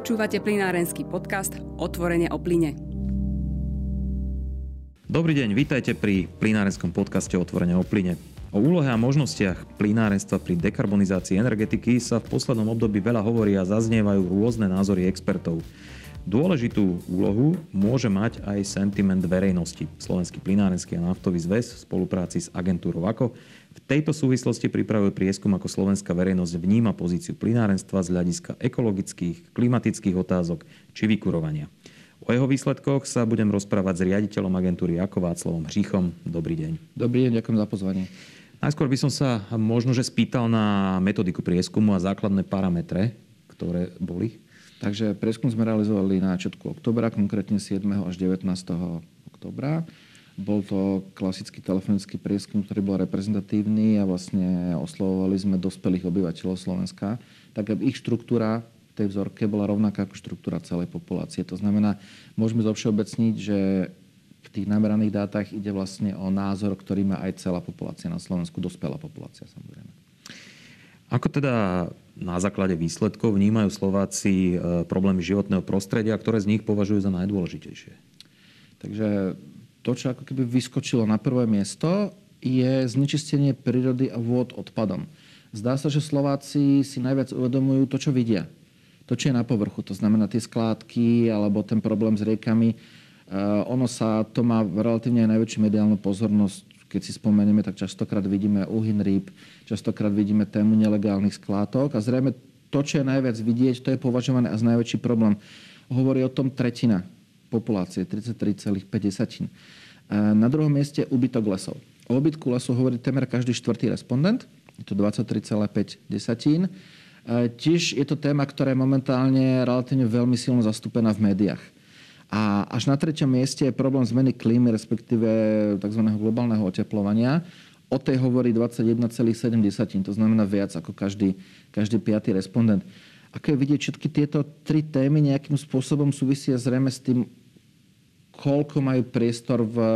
Počúvate plinárenský podcast Otvorene o plyne. Dobrý deň, vítajte pri plinárenskom podcaste Otvorene o plyne. O úlohe a možnostiach plinárenstva pri dekarbonizácii energetiky sa v poslednom období veľa hovorí a zaznievajú rôzne názory expertov. Dôležitú úlohu môže mať aj sentiment verejnosti. Slovenský plinárenský a naftový zväz v spolupráci s agentúrou AKO tejto súvislosti pripravuje prieskum, ako slovenská verejnosť vníma pozíciu plinárenstva z hľadiska ekologických, klimatických otázok či vykurovania. O jeho výsledkoch sa budem rozprávať s riaditeľom agentúry ako Václavom Hříchom. Dobrý deň. Dobrý deň, ďakujem za pozvanie. Najskôr by som sa možno že spýtal na metodiku prieskumu a základné parametre, ktoré boli. Takže prieskum sme realizovali na začiatku oktobra, konkrétne 7. až 19. oktobra. Bol to klasický telefonický prieskum, ktorý bol reprezentatívny a vlastne oslovovali sme dospelých obyvateľov Slovenska, tak ich štruktúra tej vzorke bola rovnaká ako štruktúra celej populácie. To znamená, môžeme zovšeobecniť, že v tých nameraných dátach ide vlastne o názor, ktorý má aj celá populácia na Slovensku, dospelá populácia samozrejme. Ako teda na základe výsledkov vnímajú Slováci e, problémy životného prostredia, ktoré z nich považujú za najdôležitejšie? Takže to, čo ako keby vyskočilo na prvé miesto, je znečistenie prírody a vôd odpadom. Zdá sa, že Slováci si najviac uvedomujú to, čo vidia. To, čo je na povrchu. To znamená tie skládky alebo ten problém s riekami. Uh, ono sa, to má relatívne aj najväčšiu mediálnu pozornosť. Keď si spomenieme, tak častokrát vidíme uhyn rýb, častokrát vidíme tému nelegálnych skládok a zrejme to, čo je najviac vidieť, to je považované za najväčší problém. Hovorí o tom tretina populácie, 33,5. Na druhom mieste úbytok lesov. O úbytku lesov hovorí temer každý štvrtý respondent, je to 23,5 desatín. Tiež je to téma, ktorá je momentálne relatívne veľmi silno zastúpená v médiách. A až na treťom mieste je problém zmeny klímy, respektíve tzv. globálneho oteplovania. O tej hovorí 21,7, to znamená viac ako každý, každý piatý respondent. Ako je vidieť, všetky tieto tri témy nejakým spôsobom súvisia zrejme s tým koľko majú priestor v eh,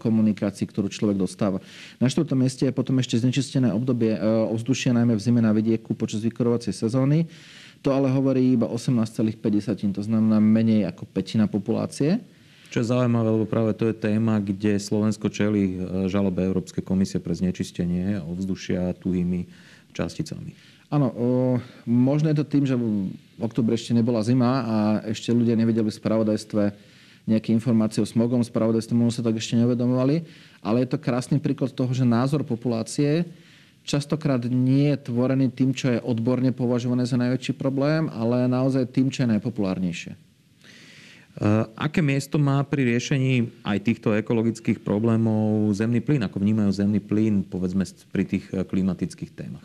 komunikácii, ktorú človek dostáva. Na štvrtom mieste je potom ešte znečistené obdobie eh, ovzdušia, najmä v zime na vidieku počas vykorovacej sezóny. To ale hovorí iba 18,5, to znamená menej ako petina populácie. Čo je zaujímavé, lebo práve to je téma, kde Slovensko čeli eh, žalobe Európskej komisie pre znečistenie ovzdušia tuhými časticami. Áno, možno je to tým, že v oktobri ešte nebola zima a ešte ľudia nevedeli v spravodajstve nejaké informácie o smogom, spravodajstvom sa tak ešte neuvedomovali, ale je to krásny príklad toho, že názor populácie častokrát nie je tvorený tým, čo je odborne považované za najväčší problém, ale naozaj tým, čo je najpopulárnejšie. Aké miesto má pri riešení aj týchto ekologických problémov zemný plyn? Ako vnímajú zemný plyn, povedzme, pri tých e, klimatických témach?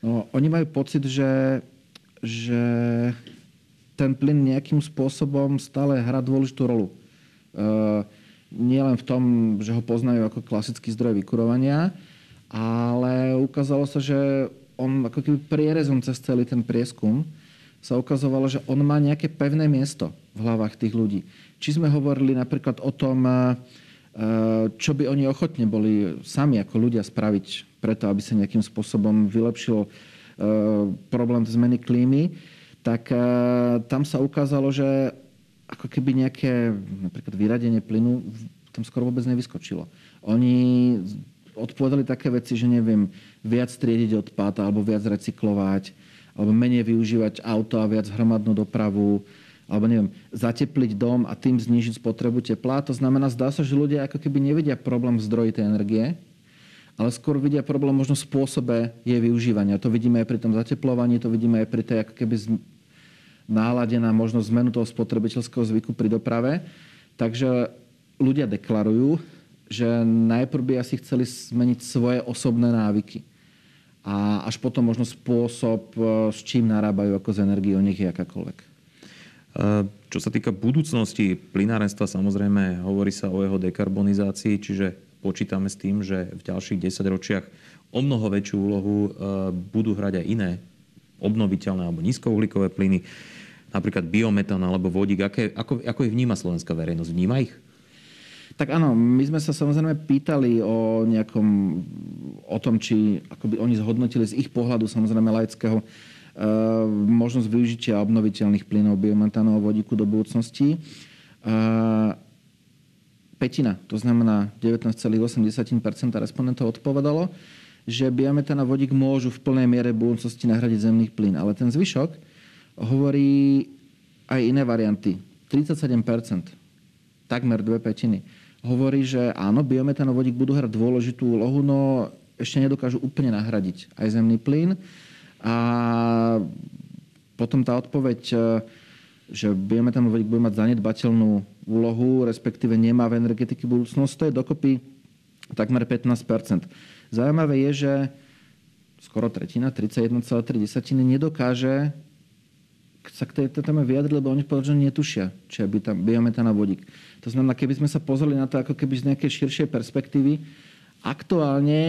No, oni majú pocit, že, že ten plyn nejakým spôsobom stále hrá dôležitú rolu. E, nie len v tom, že ho poznajú ako klasický zdroj vykurovania, ale ukázalo sa, že on ako keby prierezom cez celý ten prieskum sa ukazovalo, že on má nejaké pevné miesto v hlavách tých ľudí. Či sme hovorili napríklad o tom, e, čo by oni ochotne boli sami ako ľudia spraviť preto, aby sa nejakým spôsobom vylepšil e, problém zmeny klímy, tak eh, tam sa ukázalo, že ako keby nejaké napríklad vyradenie plynu tam skoro vôbec nevyskočilo. Oni odpovedali také veci, že neviem, viac triediť odpad alebo viac recyklovať, alebo menej využívať auto a viac hromadnú dopravu, alebo neviem, zatepliť dom a tým znížiť spotrebu tepla. To znamená, zdá sa, že ľudia ako keby nevidia problém zdroji tej energie, ale skôr vidia problém možno v spôsobe jej využívania. To vidíme aj pri tom zateplovaní, to vidíme aj pri tej ako keby nálade na možno zmenu toho spotrebiteľského zvyku pri doprave. Takže ľudia deklarujú, že najprv by asi chceli zmeniť svoje osobné návyky. A až potom možno spôsob, e, s čím narábajú ako z energie, o nich je akákoľvek. E, čo sa týka budúcnosti plinárenstva, samozrejme hovorí sa o jeho dekarbonizácii, čiže počítame s tým, že v ďalších 10 ročiach o mnoho väčšiu úlohu e, budú hrať aj iné obnoviteľné alebo nízkouhlíkové plyny napríklad biometán alebo vodík. Aké, ako, ako ich vníma slovenská verejnosť? Vníma ich? Tak áno, my sme sa samozrejme pýtali o nejakom, o tom, či ako by oni zhodnotili z ich pohľadu samozrejme laického, možnosť využitia obnoviteľných plynov, biometánu a vodíku do budúcnosti. Petina, to znamená 19,8% respondentov odpovedalo, že biometán a vodík môžu v plnej miere budúcnosti nahradiť zemný plyn. Ale ten zvyšok hovorí aj iné varianty. 37%, takmer dve petiny. Hovorí, že áno, biometán a vodík budú hrať dôležitú úlohu, no ešte nedokážu úplne nahradiť aj zemný plyn. A potom tá odpoveď, že biometán a vodík bude mať zanedbateľnú úlohu, respektíve nemá v energetiky budúcnosť, to je dokopy takmer 15% Zaujímavé je, že skoro tretina, 31,3 nedokáže sa k tejto téme vyjadriť, lebo oni povedali, že netušia, či je biometán a vodík. To znamená, keby sme sa pozreli na to ako keby z nejakej širšej perspektívy, aktuálne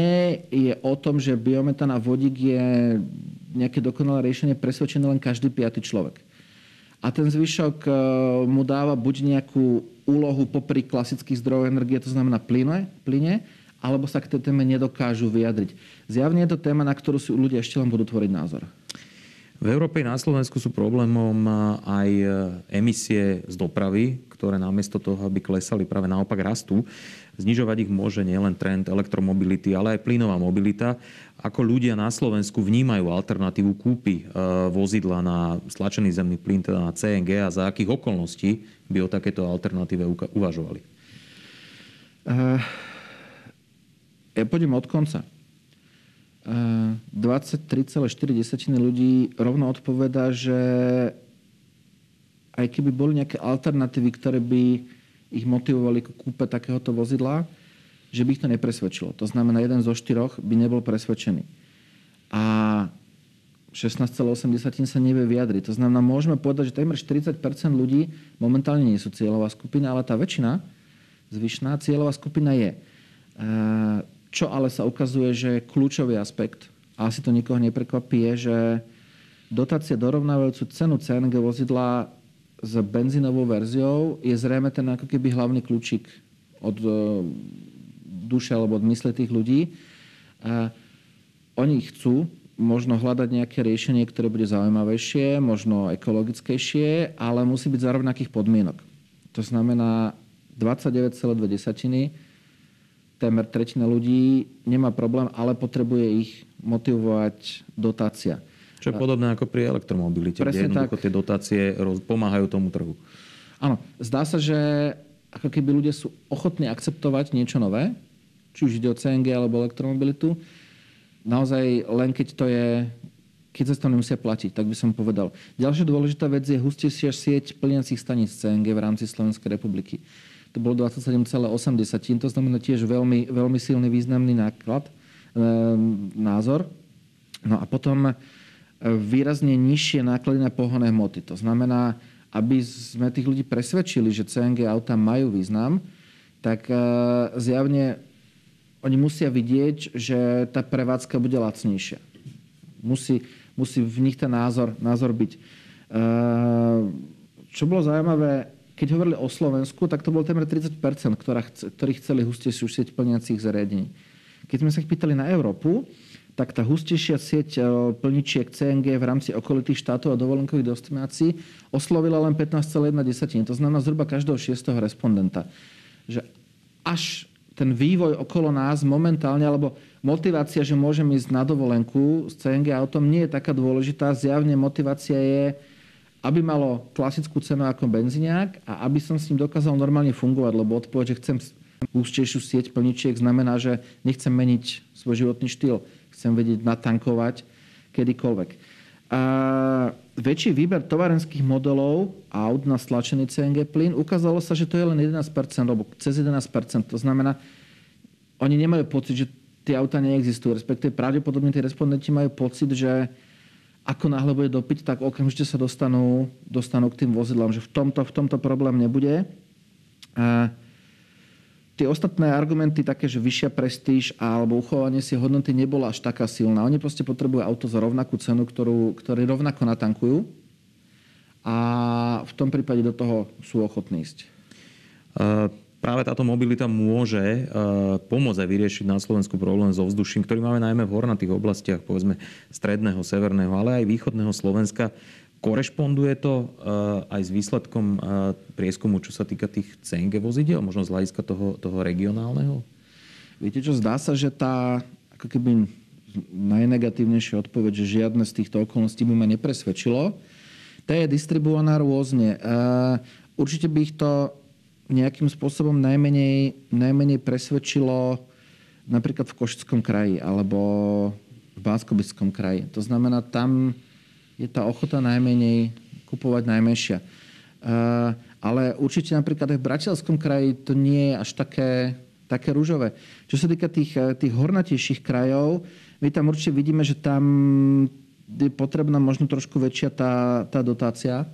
je o tom, že biometán vodík je nejaké dokonalé riešenie presvedčené len každý piatý človek. A ten zvyšok e, mu dáva buď nejakú úlohu popri klasických zdrojov energie, to znamená plyne, plyne alebo sa k tej téme nedokážu vyjadriť. Zjavne je to téma, na ktorú si ľudia ešte len budú tvoriť názor. V Európe na Slovensku sú problémom aj emisie z dopravy, ktoré namiesto toho, aby klesali, práve naopak rastú. Znižovať ich môže nielen trend elektromobility, ale aj plynová mobilita. Ako ľudia na Slovensku vnímajú alternatívu kúpy e, vozidla na stlačený zemný plyn, teda na CNG a za akých okolností by o takéto alternatíve uvažovali? Uh, ja pôjdem od konca. 23,4 ľudí rovno odpovedá, že aj keby boli nejaké alternatívy, ktoré by ich motivovali k kúpe takéhoto vozidla, že by ich to nepresvedčilo. To znamená, jeden zo štyroch by nebol presvedčený. A 16,8 sa nevie vyjadriť. To znamená, môžeme povedať, že takmer 40 ľudí momentálne nie sú cieľová skupina, ale tá väčšina, zvyšná cieľová skupina je. Čo ale sa ukazuje, že kľúčový aspekt, a asi to nikoho neprekvapí, je, že dotácia dorovnávajúcu cenu CNG vozidla s benzínovou verziou je zrejme ten ako keby hlavný kľúčik od e, duše alebo od mysle tých ľudí. A oni chcú možno hľadať nejaké riešenie, ktoré bude zaujímavejšie, možno ekologickejšie, ale musí byť za rovnakých podmienok. To znamená 29,2 témer tretina ľudí nemá problém, ale potrebuje ich motivovať dotácia. Čo je podobné ako pri elektromobilite, Presne kde jednoducho tak. tie dotácie pomáhajú tomu trhu. Áno, zdá sa, že ako keby ľudia sú ochotní akceptovať niečo nové, či už ide o CNG alebo elektromobilitu, naozaj len keď to je keď sa to nemusia platiť, tak by som povedal. Ďalšia dôležitá vec je hustejšia sieť plniacich staníc CNG v rámci Slovenskej republiky to bolo 27,8, to znamená tiež veľmi, veľmi silný významný náklad, e, názor. No a potom e, výrazne nižšie náklady na pohonné hmoty. To znamená, aby sme tých ľudí presvedčili, že CNG auta majú význam, tak e, zjavne oni musia vidieť, že tá prevádzka bude lacnejšia. Musí, musí v nich ten názor, názor byť. Čo bolo zaujímavé, keď hovorili o Slovensku, tak to bolo témer 30 ktorá, ktorí chceli hustejšiu sieť plniacich zariadení. Keď sme sa ich pýtali na Európu, tak tá hustejšia sieť e, plničiek CNG v rámci okolitých štátov a dovolenkových destinácií oslovila len 15,1 desatiny. To znamená zhruba každého šiestého respondenta. Že až ten vývoj okolo nás momentálne, alebo motivácia, že môžem ísť na dovolenku s CNG autom, nie je taká dôležitá. Zjavne motivácia je aby malo klasickú cenu ako benzíniak a aby som s ním dokázal normálne fungovať, lebo odpoveď, že chcem ústejšiu sieť plničiek, znamená, že nechcem meniť svoj životný štýl. Chcem vedieť natankovať kedykoľvek. A väčší výber tovarenských modelov aut na stlačený CNG plyn ukázalo sa, že to je len 11%, alebo cez 11%. To znamená, oni nemajú pocit, že tie auta neexistujú, respektíve pravdepodobne tí respondenti majú pocit, že ako náhle bude dopyt, tak okamžite sa dostanú, dostanú k tým vozidlám, že v tomto, v tomto problém nebude. A tie ostatné argumenty, také, že vyššia prestíž alebo uchovanie si hodnoty nebola až taká silná. Oni proste potrebujú auto za rovnakú cenu, ktorú, ktorý rovnako natankujú a v tom prípade do toho sú ochotní ísť. Práve táto mobilita môže pomôcť aj vyriešiť na Slovensku problém so vzduším, ktorý máme najmä v hornatých oblastiach, povedzme stredného, severného, ale aj východného Slovenska. Korešponduje to aj s výsledkom prieskumu, čo sa týka tých CNG vozidiel, možno z hľadiska toho, toho regionálneho? Viete čo, zdá sa, že tá ako keby najnegatívnejšia odpoveď, že žiadne z týchto okolností by ma nepresvedčilo. Tá je distribuovaná rôzne. Určite by ich to nejakým spôsobom najmenej, najmenej presvedčilo napríklad v Košickom kraji alebo v Báskobickom kraji. To znamená, tam je tá ochota najmenej kupovať najmenšia. Ale určite napríklad aj v Bratislavskom kraji to nie je až také také rúžové. Čo sa týka tých, eh, tých hornatejších krajov, my tam určite vidíme, že tam je potrebná možno trošku väčšia tá, tá dotácia,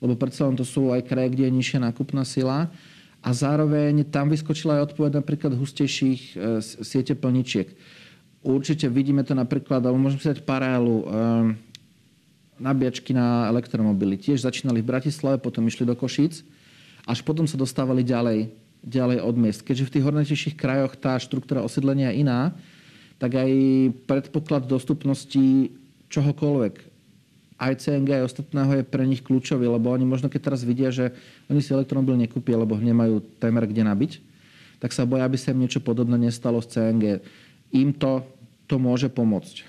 lebo predsa len to sú aj kraje, kde je nižšia nákupná sila. A zároveň tam vyskočila aj odpoveď napríklad hustejších e, siete plničiek. Určite vidíme to napríklad, alebo môžeme si dať paralelu, e, nabíjačky na elektromobily. Tiež začínali v Bratislave, potom išli do Košíc, až potom sa dostávali ďalej ďalej od miest. Keďže v tých hornatejších krajoch tá štruktúra osídlenia je iná, tak aj predpoklad dostupnosti čohokoľvek, aj CNG, aj ostatného je pre nich kľúčový, lebo oni možno keď teraz vidia, že oni si elektromobil nekúpia, lebo nemajú témer kde nabiť, tak sa boja, aby sa im niečo podobné nestalo z CNG. Im to, to môže pomôcť.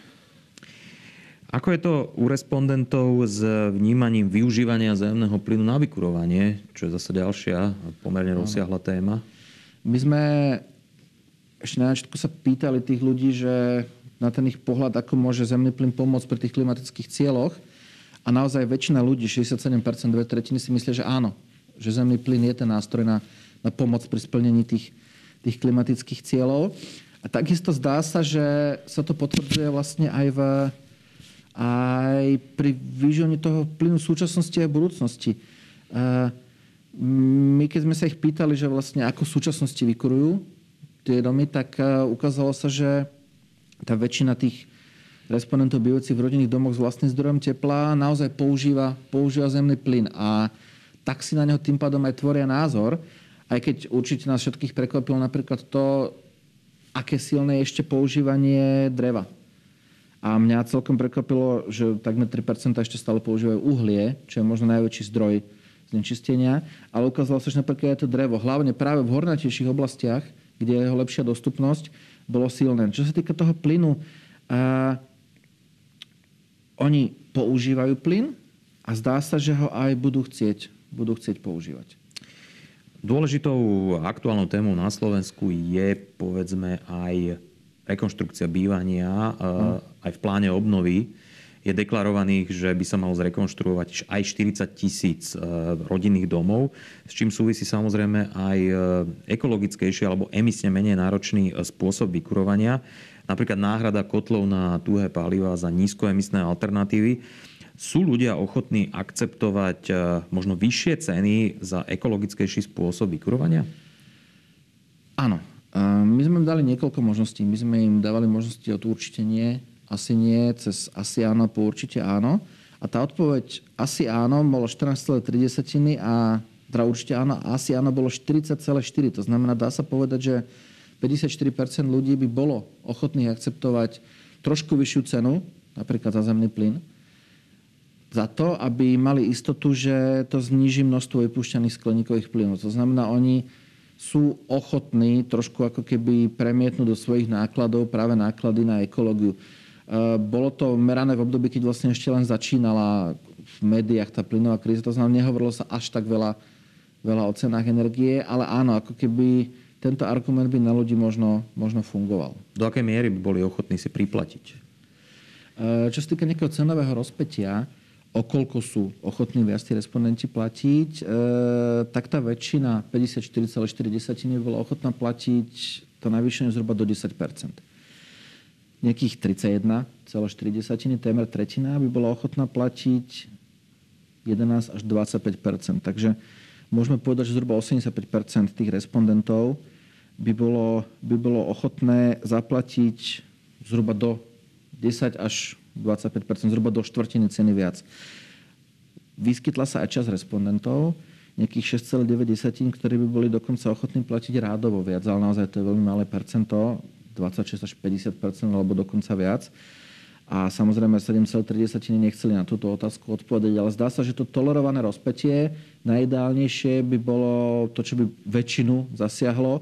Ako je to u respondentov s vnímaním využívania zemného plynu na vykurovanie, čo je zase ďalšia pomerne rozsiahla téma? My sme ešte na začiatku sa pýtali tých ľudí, že na ten ich pohľad, ako môže zemný plyn pomôcť pri tých klimatických cieľoch. A naozaj väčšina ľudí, 67%, dve tretiny si myslia, že áno, že zemný plyn je ten nástroj na, na pomoc pri splnení tých, tých klimatických cieľov. A takisto zdá sa, že sa to potvrdzuje vlastne aj v aj pri využívaní toho plynu v súčasnosti a v budúcnosti. My keď sme sa ich pýtali, že vlastne ako v súčasnosti vykurujú tie domy, tak ukázalo sa, že tá väčšina tých respondentov bývajúcich v rodinných domoch s vlastným zdrojom tepla naozaj používa, používa zemný plyn a tak si na neho tým pádom aj tvoria názor, aj keď určite nás všetkých prekvapilo napríklad to, aké silné je ešte používanie dreva a mňa celkom prekvapilo, že takmer 3% ešte stále používajú uhlie, čo je možno najväčší zdroj znečistenia, ale ukázalo sa, že napríklad je to drevo, hlavne práve v hornatejších oblastiach, kde je jeho lepšia dostupnosť, bolo silné. Čo sa týka toho plynu, oni používajú plyn a zdá sa, že ho aj budú chcieť, budú chcieť používať. Dôležitou aktuálnou témou na Slovensku je povedzme aj rekonštrukcia bývania hmm. aj v pláne obnovy je deklarovaných, že by sa malo zrekonštruovať aj 40 tisíc e, rodinných domov, s čím súvisí samozrejme aj e, ekologickejší alebo emisne menej náročný spôsob vykurovania. Napríklad náhrada kotlov na tuhé paliva za nízkoemisné alternatívy. Sú ľudia ochotní akceptovať možno vyššie ceny za ekologickejší spôsob vykurovania? Áno, my sme im dali niekoľko možností. My sme im dávali možnosti od určite nie, asi nie, cez asi áno, po určite áno. A tá odpoveď asi áno bolo 14,3 a teda určite áno, asi áno bolo 40,4. To znamená, dá sa povedať, že 54% ľudí by bolo ochotných akceptovať trošku vyššiu cenu, napríklad za zemný plyn, za to, aby mali istotu, že to zníži množstvo vypúšťaných skleníkových plynov. To znamená, oni sú ochotní trošku ako keby premietnúť do svojich nákladov práve náklady na ekológiu. E, bolo to merané v období, keď vlastne ešte len začínala v médiách tá plynová kríza. To znamená, nehovorilo sa až tak veľa, veľa o cenách energie, ale áno, ako keby tento argument by na ľudí možno, možno fungoval. Do akej miery by boli ochotní si priplatiť? E, čo sa týka nejakého cenového rozpetia, o koľko sú ochotní viac tí respondenti platiť, e, tak tá väčšina, 54,4 bola ochotná platiť to najvyššie zhruba do 10 Nejakých 31,4, témer tretina by bola ochotná platiť 11 až 25% Takže môžeme povedať, že zhruba 85% tých respondentov by bolo, by bolo ochotné zaplatiť zhruba do 10 až 25%, zhruba do štvrtiny ceny viac. Vyskytla sa aj čas respondentov. nejakých 6,9, ktorí by boli dokonca ochotní platiť rádovo viac, ale naozaj to je veľmi malé percento, 26 až 50% alebo dokonca viac. A samozrejme 7,3 nechceli na túto otázku odpovedať, ale zdá sa, že to tolerované rozpetie najideálnejšie by bolo to, čo by väčšinu zasiahlo,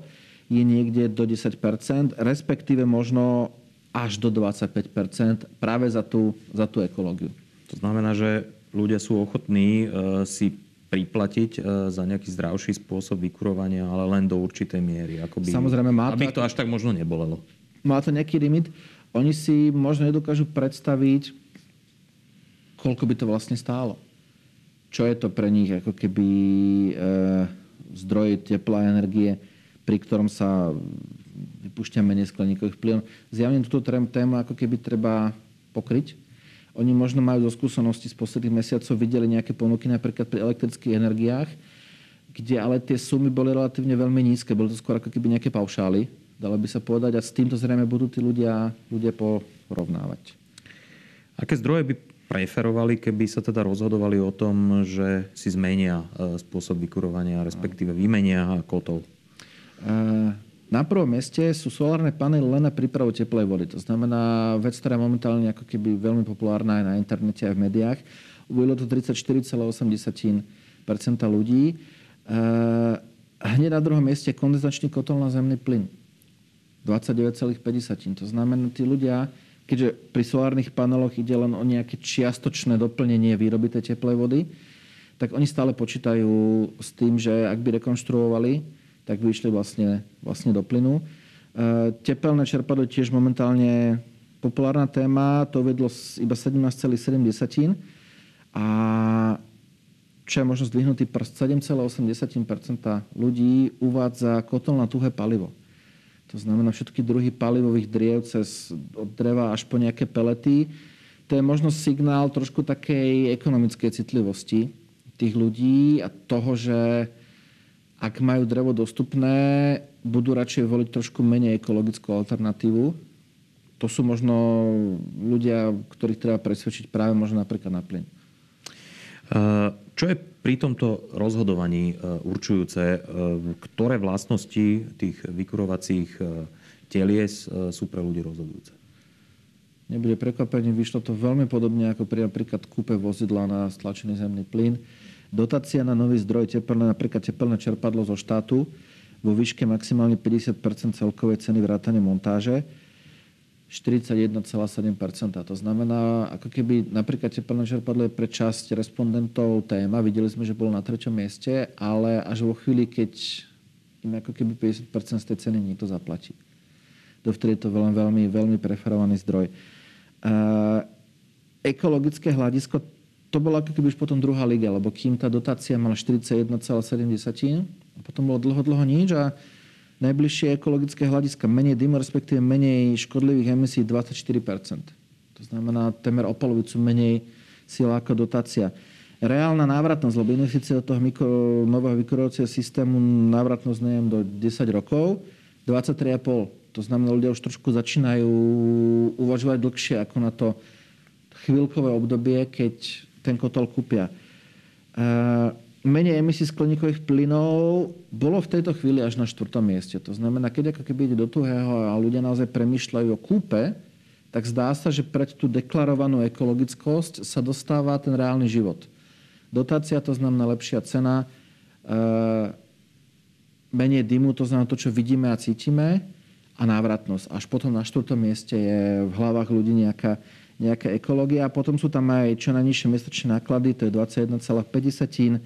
je niekde do 10% respektíve možno až do 25% práve za tú, za tú ekológiu. To znamená, že ľudia sú ochotní e, si priplatiť e, za nejaký zdravší spôsob vykurovania, ale len do určitej miery. Akoby, Samozrejme, má to, aby to až tak možno nebolelo. Má to nejaký limit oni si možno nedokážu predstaviť, koľko by to vlastne stálo. Čo je to pre nich ako keby e, zdroj tepla energie, pri ktorom sa vypúšťa menej skleníkových plynov. Zjavne túto tému ako keby treba pokryť. Oni možno majú zo skúsenosti z posledných mesiacov videli nejaké ponuky napríklad pri elektrických energiách, kde ale tie sumy boli relatívne veľmi nízke. Boli to skôr ako keby nejaké paušály dalo by sa povedať. A s týmto zrejme budú tí ľudia, ľudia porovnávať. Aké zdroje by preferovali, keby sa teda rozhodovali o tom, že si zmenia e, spôsob vykurovania, respektíve vymenia kotov? E, na prvom mieste sú solárne panely len na prípravu teplej vody. To znamená vec, ktorá je momentálne ako keby veľmi populárna aj na internete a v médiách. Uvedlo to 34,8% ľudí. E, hneď na druhom mieste kondenzačný kotol na zemný plyn. 29,5. To znamená, tí ľudia, keďže pri solárnych paneloch ide len o nejaké čiastočné doplnenie výroby tej teplej vody, tak oni stále počítajú s tým, že ak by rekonštruovali, tak by išli vlastne, vlastne do plynu. E, tepelné čerpadlo tiež momentálne populárna téma, to vedlo iba 17,7 a čo je možno zdvihnutý prst, 7,8% ľudí uvádza kotol na tuhé palivo. To znamená všetky druhy palivových driev cez od dreva až po nejaké pelety. To je možno signál trošku takej ekonomickej citlivosti tých ľudí a toho, že ak majú drevo dostupné, budú radšej voliť trošku menej ekologickú alternatívu. To sú možno ľudia, ktorých treba presvedčiť práve možno napríklad na plyn. Čo je pri tomto rozhodovaní e, určujúce, e, ktoré vlastnosti tých vykurovacích telies sú pre ľudí rozhodujúce? Nebude prekvapenie, vyšlo to veľmi podobne ako pri napríklad kúpe vozidla na stlačený zemný plyn. Dotácia na nový zdroj tepelné, napríklad tepelné čerpadlo zo štátu vo výške maximálne 50% celkovej ceny vrátane montáže 41,7% To znamená, ako keby napríklad tepelné čerpadlo je pre časť respondentov téma. Videli sme, že bolo na treťom mieste, ale až vo chvíli, keď im ako keby 50 z tej ceny niekto zaplatí. Dovtedy je to veľmi, veľmi, veľmi preferovaný zdroj. Uh, ekologické hľadisko, to bola ako keby už potom druhá liga, lebo kým tá dotácia mala 41,7, a potom bolo dlho, dlho nič a najbližšie ekologické hľadiska menej dymu, respektíve menej škodlivých emisí 24% To znamená temer o polovicu menej sila ako dotácia. Reálna návratnosť, lebo investície do toho mikro, nového vykurovacieho systému, návratnosť neviem, do 10 rokov, 23,5. To znamená, ľudia už trošku začínajú uvažovať dlhšie ako na to chvíľkové obdobie, keď ten kotol kúpia. Uh, menej emisí skleníkových plynov bolo v tejto chvíli až na štvrtom mieste. To znamená, keď ako keby ide do tuhého a ľudia naozaj premyšľajú o kúpe, tak zdá sa, že pred tú deklarovanú ekologickosť sa dostáva ten reálny život. Dotácia to znamená lepšia cena, e, menej dymu, to znamená to, čo vidíme a cítime a návratnosť. Až potom na štvrtom mieste je v hlavách ľudí nejaká, nejaká ekológia a potom sú tam aj čo najnižšie mesačné náklady, to je 21,5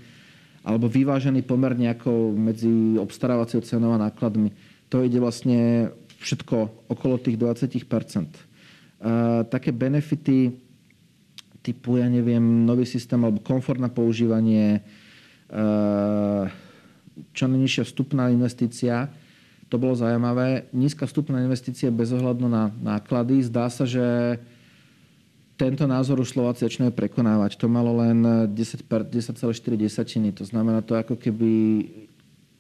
alebo vyvážený pomer nejako medzi obstarávaciou cenou a nákladmi. To ide vlastne všetko okolo tých 20 uh, Také benefity typu, ja neviem, nový systém alebo komfort na používanie, uh, čo najnižšia vstupná investícia, to bolo zaujímavé. Nízka vstupná investícia bez ohľadu na náklady. Zdá sa, že tento názor už Slováci začínajú prekonávať. To malo len 10,4 desatiny. To znamená to ako keby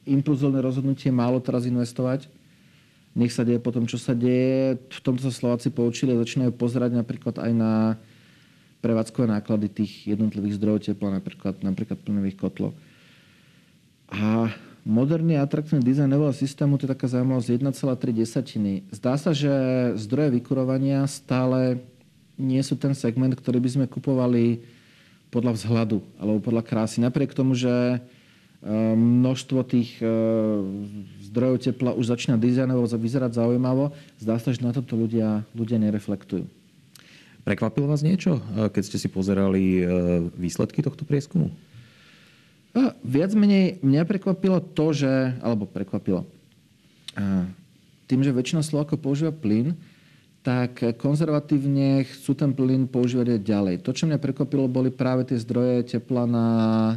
impulzívne rozhodnutie málo teraz investovať. Nech sa deje potom, čo sa deje. V tomto sa Slováci poučili a začínajú pozerať napríklad aj na prevádzkové náklady tých jednotlivých zdrojov tepla, napríklad, napríklad plynových kotlov. A moderný atraktívny dizajn nového systému, to je taká zaujímavosť 1,3 desatiny. Zdá sa, že zdroje vykurovania stále nie sú ten segment, ktorý by sme kupovali podľa vzhľadu alebo podľa krásy. Napriek tomu, že e, množstvo tých e, zdrojov tepla už začína dizajnovo vyzerať zaujímavo, zdá sa, že na toto ľudia, ľudia nereflektujú. Prekvapilo vás niečo, e, keď ste si pozerali výsledky tohto prieskumu? Viac menej mňa prekvapilo to, že, alebo prekvapilo, tým, že väčšina Slovákov používa plyn, tak konzervatívne chcú ten plyn používať aj ďalej. To, čo mňa prekvapilo, boli práve tie zdroje tepla na e,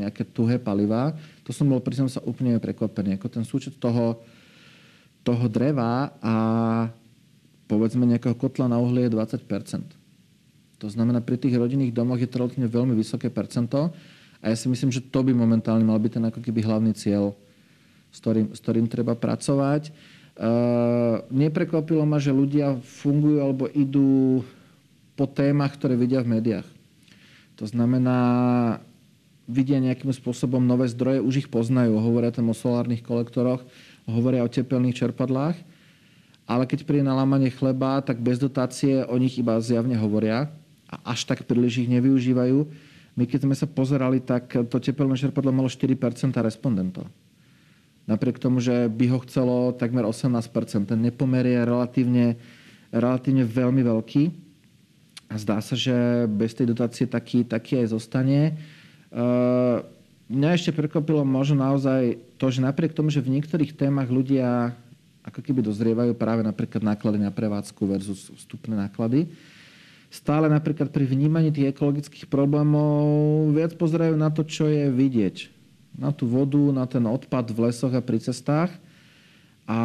nejaké tuhé palivá. To som bol, priznám sa, úplne prekvapený. Ako ten súčet toho, toho dreva a povedzme nejakého kotla na uhlie je 20% To znamená, pri tých rodinných domoch je to relatívne veľmi vysoké percento a ja si myslím, že to by momentálne mal byť ten ako keby hlavný cieľ, s ktorým, s ktorým treba pracovať. Uh, neprekvapilo ma, že ľudia fungujú alebo idú po témach, ktoré vidia v médiách. To znamená, vidia nejakým spôsobom nové zdroje, už ich poznajú, hovoria tam o solárnych kolektoroch, hovoria o tepelných čerpadlách, ale keď príde na lámanie chleba, tak bez dotácie o nich iba zjavne hovoria a až tak príliš ich nevyužívajú. My keď sme sa pozerali, tak to tepelné čerpadlo malo 4% respondentov napriek tomu, že by ho chcelo takmer 18 Ten nepomer je relatívne, relatívne veľmi veľký. A zdá sa, že bez tej dotácie taký, taký aj zostane. Uh, mňa ešte prekvapilo možno naozaj to, že napriek tomu, že v niektorých témach ľudia ako keby dozrievajú práve napríklad náklady na prevádzku versus vstupné náklady, stále napríklad pri vnímaní tých ekologických problémov viac pozerajú na to, čo je vidieť na tú vodu, na ten odpad v lesoch a pri cestách a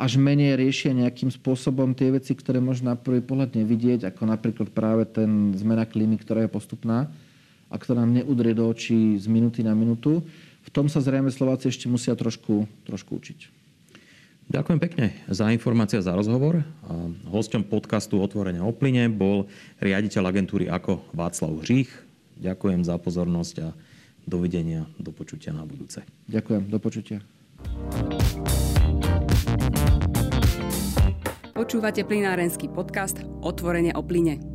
až menej riešia nejakým spôsobom tie veci, ktoré možno na prvý pohľad nevidieť, ako napríklad práve ten zmena klímy, ktorá je postupná a ktorá nám neudrie do očí z minúty na minútu. V tom sa zrejme Slováci ešte musia trošku, trošku učiť. Ďakujem pekne za informácie a za rozhovor. Hosťom podcastu Otvorenia o plyne bol riaditeľ agentúry ako Václav Hřích. Ďakujem za pozornosť a Dovidenia, do počutia na budúce. Ďakujem, do počutia. Počúvate plinárenský podcast Otvorenie o plyne.